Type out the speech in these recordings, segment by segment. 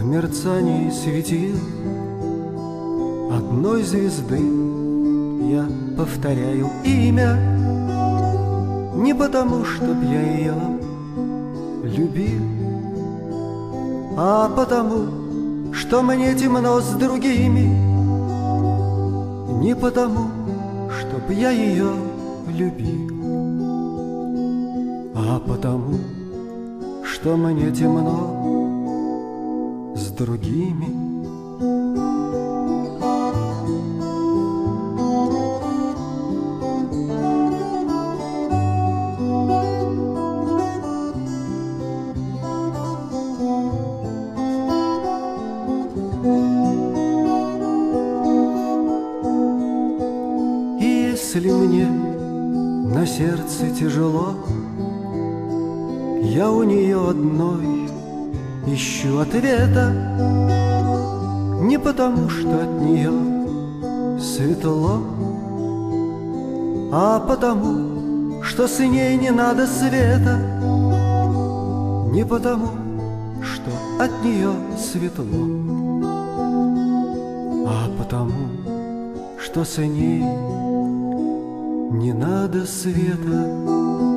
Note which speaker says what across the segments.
Speaker 1: мерцании светил Одной звезды. Я повторяю имя Не потому, чтоб я ее любил А потому, что мне темно с другими. Не потому, чтоб я ее любил А потому, что мне темно другими. Если мне на сердце тяжело, я у нее одной ищу ответа. Не потому, что от нее светло А потому, что с ней не надо света. Не потому, что от нее светло А потому, что с ней не надо света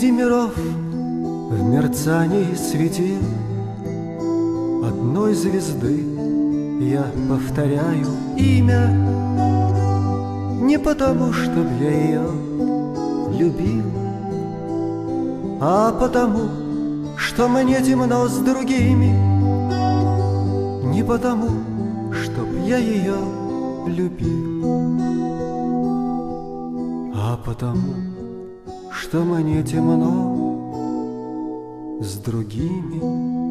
Speaker 1: Среди миров в мерцании светил Одной звезды я повторяю имя. Не потому, чтоб я ее любил А потому, что мне темно с другими. Не потому, чтоб я ее любил А потому, что мне темно с другими.